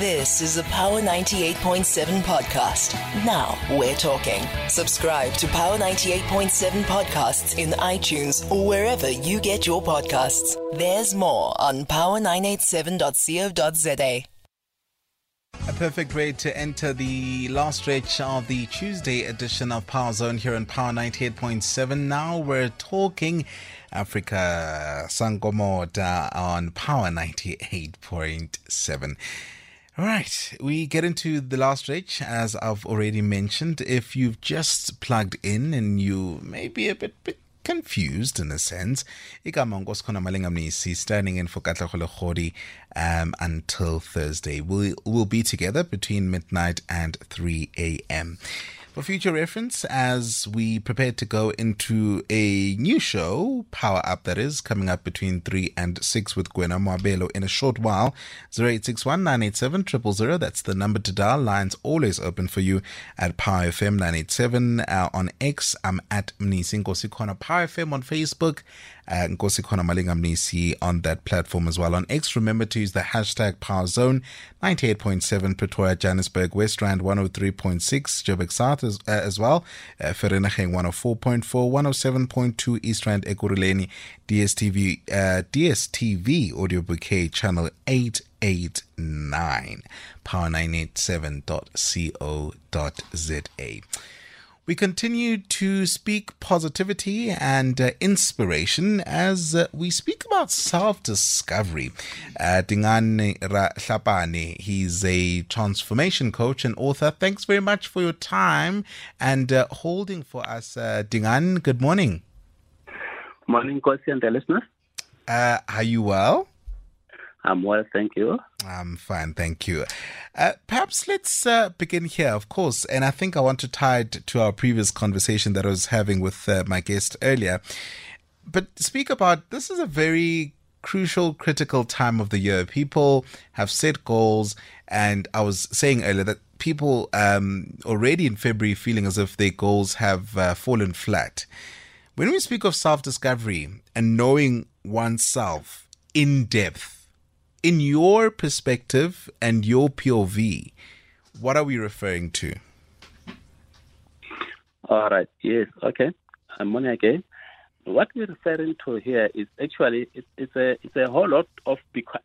This is a Power 98.7 podcast. Now we're talking. Subscribe to Power 98.7 podcasts in iTunes or wherever you get your podcasts. There's more on power987.co.za. A perfect way to enter the last stretch of the Tuesday edition of Power Zone here on Power 98.7. Now we're talking Africa Sangomoda on Power 98.7. All right, we get into the last stretch as I've already mentioned. If you've just plugged in and you may be a bit, bit confused in a sense. Igama nkosikhona malengamnisi standing in for Katlego Legodi um, until Thursday. We'll, we'll be together between midnight and 3 a.m. For future reference, as we prepare to go into a new show, Power Up that is, coming up between 3 and 6 with Gwena Mabelo in a short while. 0861 987 that's the number to dial. Lines always open for you at Power FM 987 uh, on X. I'm at Mnisi Nkosikhona Power FM on Facebook uh, Nkosikhona Malingamnisi on that platform as well. On X, remember to use the hashtag PowerZone 98.7 Pretoria, Johannesburg, West Rand 103.6, Joburg South as, uh, as well, uh, Vereeniging 104.4, 107.2 East Rand, Ekurhuleni, DSTV, uh, DSTV Audio Bouquet channel 889, power987.co.za. We continue to speak positivity and uh, inspiration as uh, we speak about self discovery. Uh, Dingaan Rahlapane, he's a transformation coach and author. Thanks very much for your time and uh, holding for us. Uh, Dingaan, good morning. Morning, Kosi and the listeners. Uh, are you well? I'm well, thank you. I'm fine, thank you. Uh, perhaps let's uh, begin here, of course, and I think I want to tie it to our previous conversation that I was having with uh, my guest earlier. But speak about this is a very crucial, critical time of the year. People have set goals, and I was saying earlier that people um, already in February feeling as if their goals have uh, fallen flat. When we speak of self discovery and knowing oneself in depth, in your perspective and your POV, what are we referring to? All right. Yes. Okay. I'm Moni again. What we're referring to here is actually it, it's a it's a whole lot of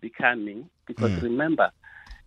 becoming because mm. remember,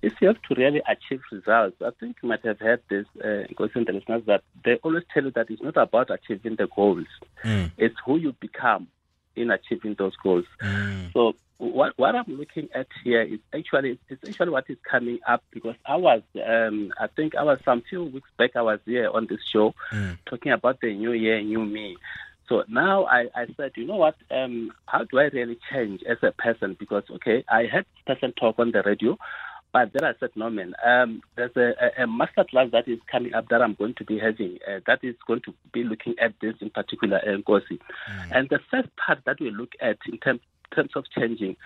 if you have to really achieve results, I think you might have heard this uh, in the listeners that they always tell you that it's not about achieving the goals; mm. it's who you become in achieving those goals. Mm. So what what I'm looking at here is actually it's actually what is coming up because I was um, I think I was some few weeks back I was here on this show mm. talking about the new year, new me. So now I, I said, you know what, um, how do I really change as a person? Because okay, I had person talk on the radio, but then I said, no man, um, there's a, a, master class that is coming up that I'm going to be having uh, that is going to be looking at this in particular, uh. Mm. And the first part that we look at in terms terms of changing,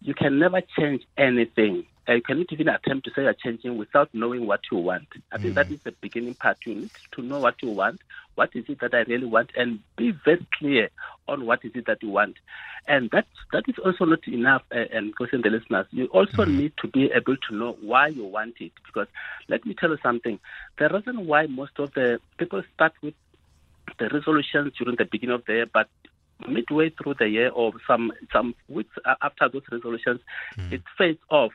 you can never change anything. Uh, you cannot even attempt to say you're changing without knowing what you want. I think that mm. the beginning part. You need to know what you want. What is it that I really want? And be very clear on what is it that you want. And that that is also not enough. Uh, and question the listeners, you also mm. need to be able to know why you want it. Because let me tell you something. The reason why most of the people start with the resolutions during the beginning of the year, but midway through the year or some some weeks after those resolutions, mm. it fades off.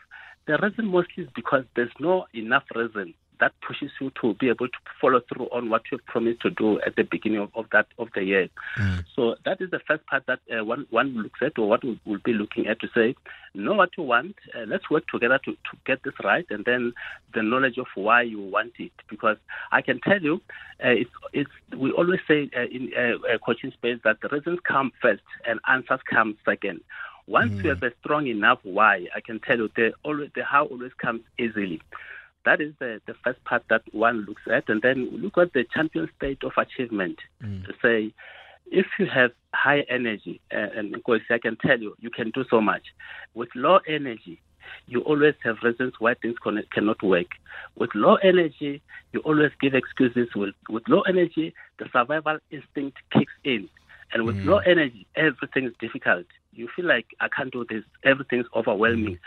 The reason mostly is because there's no enough reason that pushes you to be able to follow through on what you've promised to do at the beginning of, of that of the year. Mm. So that is the first part that uh, one one looks at, or what we will be looking at to say, know what you want. Uh, let's work together to, to get this right, and then the knowledge of why you want it. Because I can tell you, uh, it's it's we always say uh, in uh, coaching space that the reasons come first and answers come second. Once mm. you have a strong enough why, I can tell you the always the how always comes easily. That is the, the first part that one looks at. And then look at the champion state of achievement mm. to say, if you have high energy, uh, and of course I can tell you, you can do so much. With low energy, you always have reasons why things cannot work. With low energy, you always give excuses. With, with low energy, the survival instinct kicks in. And with mm. low energy, everything is difficult. You feel like, I can't do this. Everything's overwhelming. Mm.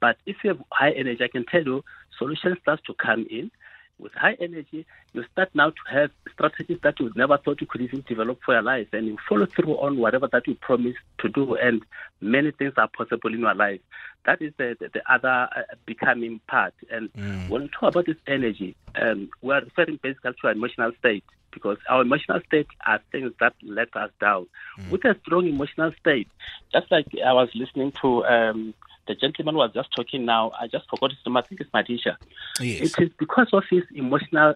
But if you have high energy, I can tell you, solutions starts to come in. With high energy, you start now to have strategies that you never thought you could even develop for your life, and you follow through on whatever that you promised to do, and many things are possible in your life. That is the, the, the other uh, becoming part. And mm. when we talk about this energy, um, we are referring basically to our emotional state because our emotional state are things that let us down. Mm. With a strong emotional state, just like I was listening to um, the gentleman was just talking now, I just forgot his name, I think it's Madisha. Yes. It is because of his emotional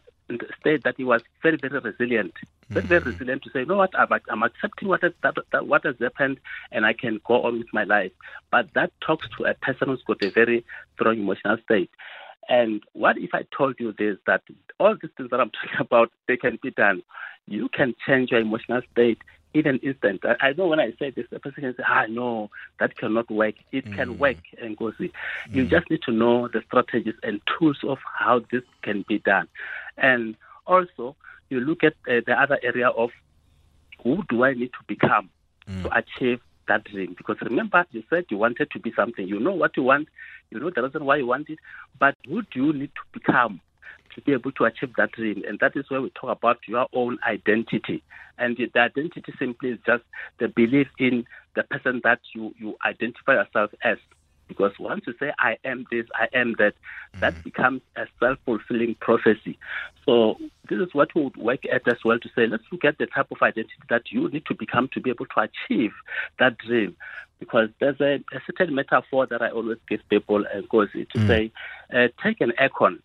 state that he was very, very resilient. Very, mm very resilient to say, you know what, I'm, I'm accepting what has, that, that, what has happened and I can go on with my life. But that talks to a person who's got a very strong emotional state. And what if I told you this, that all these things that I'm talking about, they can be done. You can change your emotional state in an instant. I, I know when I say this, the person can say, ah, no, that cannot work. It mm. can work, and go see. You mm. just need to know the strategies and tools of how this can be done. And also, you look at uh, the other area of who do I need to become mm. to achieve that dream. Because remember, you said you wanted to be something. You know what you want, you know the reason why you want it, but who do you need to become to be able to achieve that dream? And that is where we talk about your own identity. And the identity simply is just the belief in the person that you, you identify yourself as. Because once you say, I am this, I am that, mm-hmm. that becomes a self fulfilling prophecy. So, this is what we would work at as well to say, let's look at the type of identity that you need to become to be able to achieve that dream. Because there's a, a certain metaphor that I always give people and goes to mm-hmm. say, uh, take an aircon.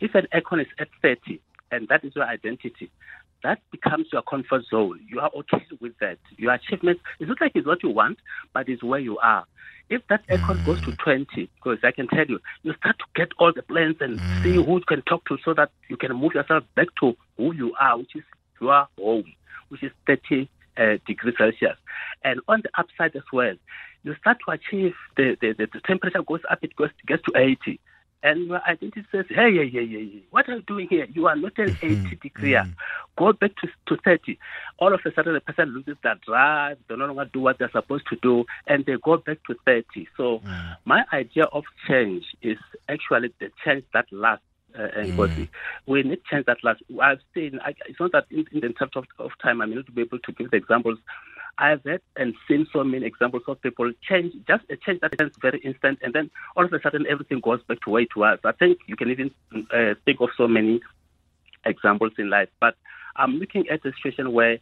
If an aircon is at 30, and that is your identity, that becomes your comfort zone. You are okay with that. Your achievement, it's not like it's what you want, but it's where you are. If that aircon goes to 20, because I can tell you, you start to get all the plans and see who you can talk to so that you can move yourself back to who you are, which is your home, which is 30 uh, degrees Celsius. And on the upside as well, you start to achieve the, the, the, the temperature goes up, it goes gets to 80 and your identity says, hey, hey, hey, hey, what are you doing here? You are not an mm-hmm. 80 degree. Mm-hmm. Go back to, to 30. All of a sudden, the person loses their drive. They no longer do what they're supposed to do, and they go back to 30. So, mm. my idea of change is actually the change that lasts. Uh, and mm. we need change that lasts. I've seen, I, it's not that in, in the interest of, of time, I'm not to be able to give the examples. I've had and seen so many examples of people change, just a change that happens very instant, and then all of a sudden everything goes back to where it was. I think you can even uh, think of so many examples in life. But I'm looking at a situation where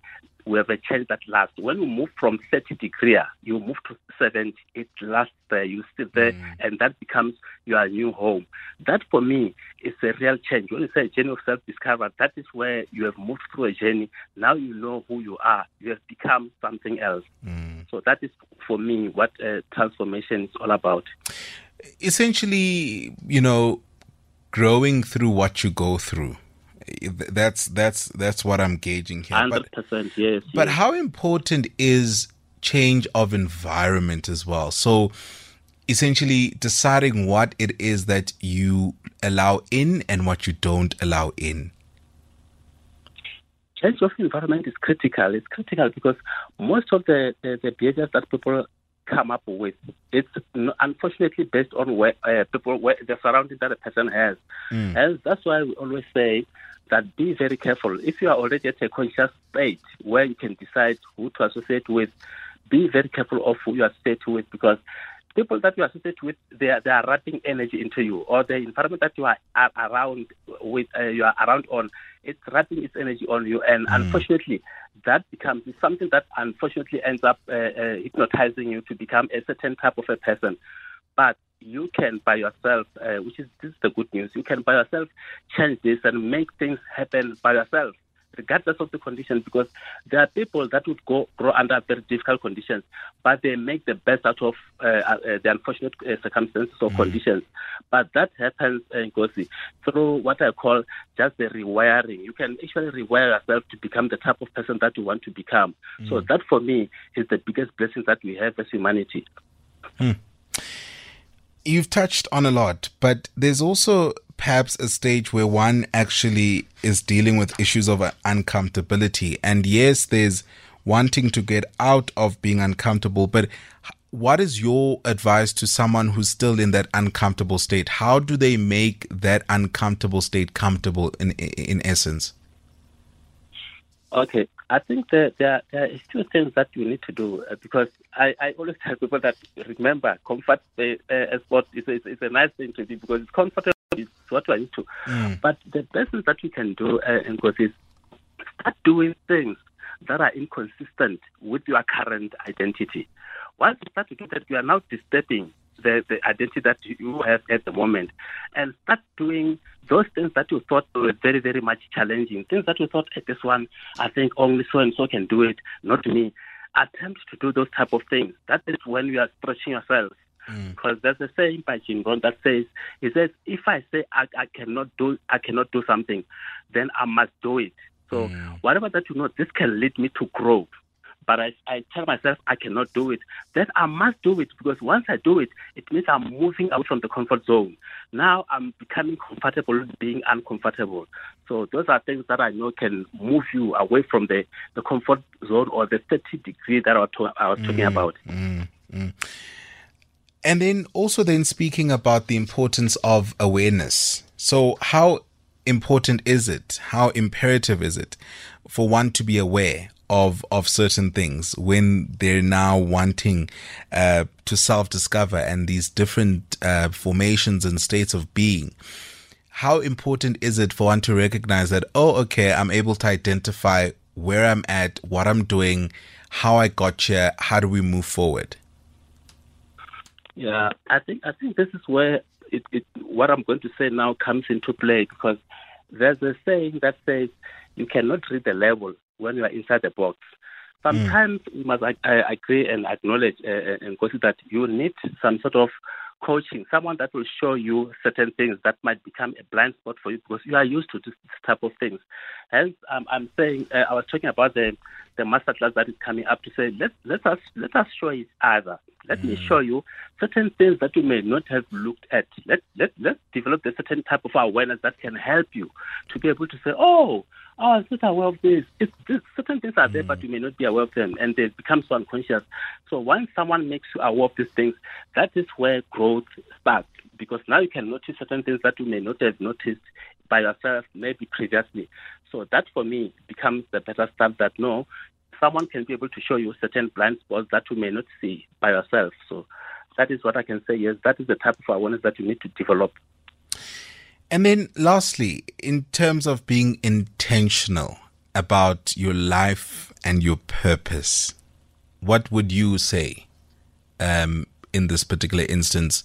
we have a change that lasts. When you move from 30 degree, you move to 70, it lasts there, you sit there, mm. and that becomes your new home. That for me is a real change. When you say a journey of self discovery, that is where you have moved through a journey. Now you know who you are, you have become something else. Mm. So that is for me what uh, transformation is all about. Essentially, you know, growing through what you go through that's that's that's what I'm gauging here. Hundred percent, yes. But yes. how important is change of environment as well? So essentially deciding what it is that you allow in and what you don't allow in. Change of environment is critical. It's critical because most of the, the, the behaviors that people come up with. It's unfortunately based on where uh, people, where the surrounding that a person has. Mm. And that's why we always say that be very careful. If you are already at a conscious state where you can decide who to associate with, be very careful of who you associate with because people that you associate with, they are, they are wrapping energy into you, or the environment that you are, are around with, uh, you are around on, it's wrapping its energy on you, and mm. unfortunately, that becomes something that unfortunately ends up uh, uh, hypnotizing you to become a certain type of a person. But you can by yourself, uh, which is this is the good news. You can by yourself change this and make things happen by yourself, regardless of the conditions. Because there are people that would go grow under very difficult conditions, but they make the best out of uh, uh, the unfortunate uh, circumstances or mm. conditions. But that happens, uh, through what I call just the rewiring. You can actually rewire yourself to become the type of person that you want to become. Mm. So that, for me, is the biggest blessing that we have as humanity. Mm you've touched on a lot, but there's also perhaps a stage where one actually is dealing with issues of uncomfortability. And yes, there's wanting to get out of being uncomfortable, but what is your advice to someone who's still in that uncomfortable state? How do they make that uncomfortable state comfortable in in essence? Okay, I think that there, there are two things that you need to do uh, because I, I always tell people that remember comfort uh, uh, sport is, is, is a nice thing to do because it's comfortable. It's what I need to. Mm. But the best thing that you can do, uh, is start doing things that are inconsistent with your current identity. Once you start to do that, you are now disturbing the, the identity that you have at the moment and start doing those things that you thought were very, very much challenging, things that you thought, at this one, I think only so and so can do it, not me. Attempt to do those type of things. That is when you are stretching yourself. Because mm. there's a saying by Jim Rohn that says, he says, if I say I, I cannot do, I cannot do something, then I must do it. So mm. whatever that you know, this can lead me to grow but I, I tell myself I cannot do it, then I must do it because once I do it, it means I'm moving out from the comfort zone. Now I'm becoming comfortable being uncomfortable. So those are things that I know can move you away from the, the comfort zone or the 30 degree that I was, to, I was mm, talking about. Mm, mm. And then also then speaking about the importance of awareness. So how important is it? How imperative is it for one to be aware of of certain things when they're now wanting uh, to self discover and these different uh, formations and states of being. How important is it for one to recognize that? Oh, okay, I'm able to identify where I'm at, what I'm doing, how I got here. How do we move forward? Yeah, I think I think this is where it, it, what I'm going to say now comes into play because there's a saying that says you cannot read the level when you are inside the box. Sometimes mm. we must I, I agree and acknowledge uh, uh, and consider that you need some sort of coaching, someone that will show you certain things that might become a blind spot for you because you are used to this, type of things. Hence, um, I'm saying uh, I was talking about the the master class that is coming up to say let let us let us show each other. Let mm. me show you certain things that you may not have looked at. Let let let's develop a certain type of awareness that can help you to be able to say, oh oh, I'm not aware of this. It's, this. Certain things are there, mm. but you may not be aware of them, and they become so unconscious. So once someone makes you aware of these things, that is where growth starts, because now you can notice certain things that you may not have noticed by yourself, maybe previously. So that for me becomes the better start that no, someone can be able to show you certain blind spots that you may not see by yourself. So that is what I can say. Yes, that is the type of awareness that you need to develop. And then lastly, in terms of being intentional about your life and your purpose, what would you say um, in this particular instance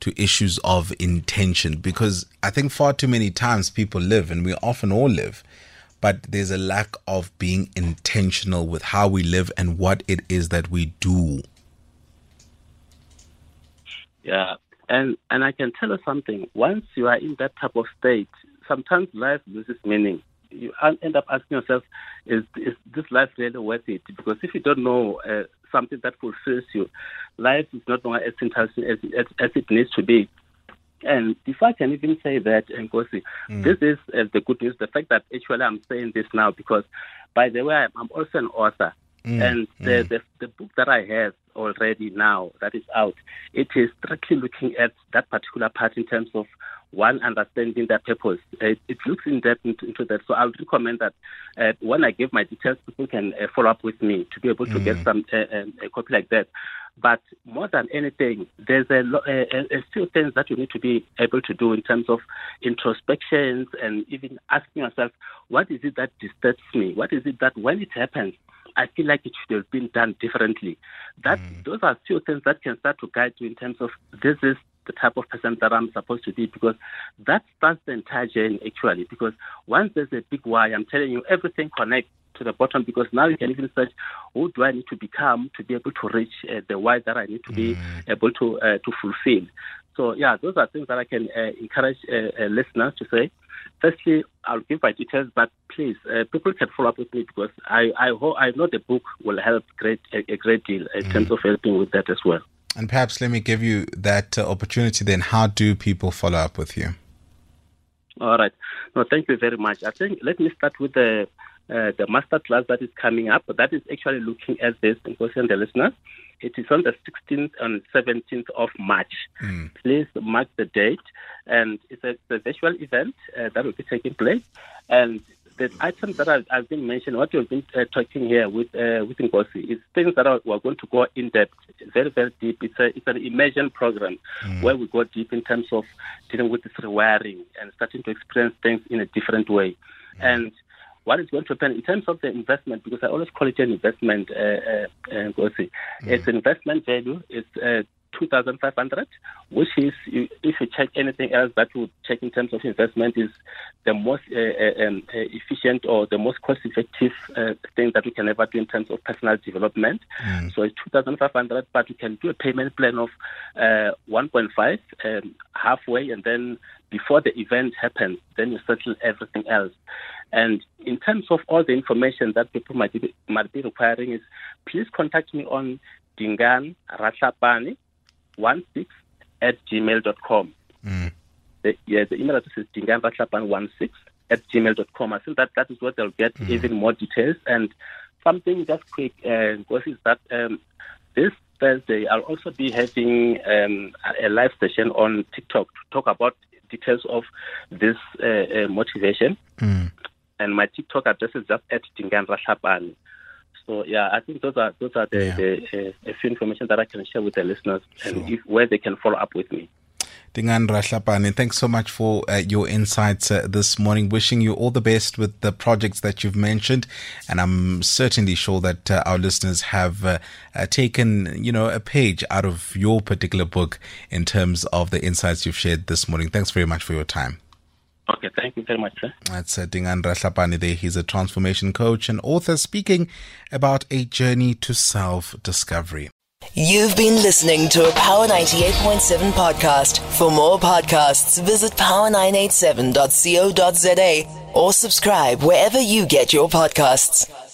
to issues of intention? Because I think far too many times people live, and we often all live, but there's a lack of being intentional with how we live and what it is that we do. Yeah, and and I can tell you something. Once you are in that type of state, sometimes life loses meaning. You end up asking yourself, is is this life really worth it? Because if you don't know uh, something that fulfills you, life is not longer as interesting as, as, as it needs to be. And if I can even say that, Nkosi, mm. this is uh, the good news. The fact that actually I'm saying this now because, by the way, I'm also an author. Mm, and the, mm. the, the book that I have already now that is out, it is strictly looking at that particular part in terms of one understanding their purpose. It, it looks in depth into, into, that. So I would recommend that uh, when I give my details, people can uh, follow up with me to be able to mm. get some uh, um, a copy like that. But more than anything, there's a, a, a, few things that you need to be able to do in terms of introspections and even asking yourself, what is it that disturbs me? What is it that when it happens, I feel like it should have been done differently. That mm. those are few things that can start to guide you in terms of this is the type of person that I'm supposed to be because that starts the entire journey actually. Because once there's a big why, I'm telling you everything connects to the bottom because now you can even search who do I need to become to be able to reach uh, the why that I need to be mm. able to uh, to fulfill. So yeah, those are things that I can uh, encourage uh, uh, listeners to say firstly, I'll give my details, but please, uh, people can follow up with me because I I, ho- I know the book will help great a, a great deal in mm. terms of helping with that as well. And perhaps let me give you that uh, opportunity. Then, how do people follow up with you? All right. No, thank you very much. I think let me start with the uh, the master class that is coming up. That is actually looking at this and question the listeners. It is on the 16th and 17th of March. Mm. Please mark the date. And it's a, it's a virtual event uh, that will be taking place. And the items that I've, I've been mentioning, what we've been uh, talking here with uh, with Nkosi, is things that are, we're going to go in depth, very very deep. It's a it's an immersion program mm. where we go deep in terms of dealing with this rewiring and starting to experience things in a different way. Mm. And what is going to happen in terms of the investment, because I always call it an investment, uh, uh, uh, mm. it's investment value. It's uh, 2,500, which is, if you check anything else that would check in terms of investment, is the most uh, uh um, uh, efficient or the most cost effective uh, thing that we can ever do in terms of personal development. Mm. So it's 2,500, but you can do a payment plan of uh, 1.5 um, halfway, and then before the event happens, then you settle everything else. And in terms of all the information that people might be, might be requiring, is please contact me on Dingaan Rahlapane 16 at gmail.com. Mm. The, yeah, the email address is dinganrahlapan16 at gmail.com. I think that that is what they'll get mm. even more details. And something just quick, uh, is that um, this Thursday I'll also be having um, a live session on TikTok to talk about details of this uh, uh, motivation. Mm. And my TikTok address is just at Dingan Rahlapan. So yeah, I think those are those are the, yeah. the uh, a few information that I can share with the listeners sure. and if, where they can follow up with me. Dingaan Rahlapane, thanks so much for uh, your insights uh, this morning. Wishing you all the best with the projects that you've mentioned, and I'm certainly sure that uh, our listeners have uh, uh, taken, you know, a page out of your particular book in terms of the insights you've shared this morning. Thanks very much for your time. Okay, thank you very much, sir. That's uh, Dingaan Rahlapane there. He's a transformation coach and author speaking about a journey to self discovery. You've been listening to a Power 98.7 podcast. For more podcasts, visit power987.co.za or subscribe wherever you get your podcasts.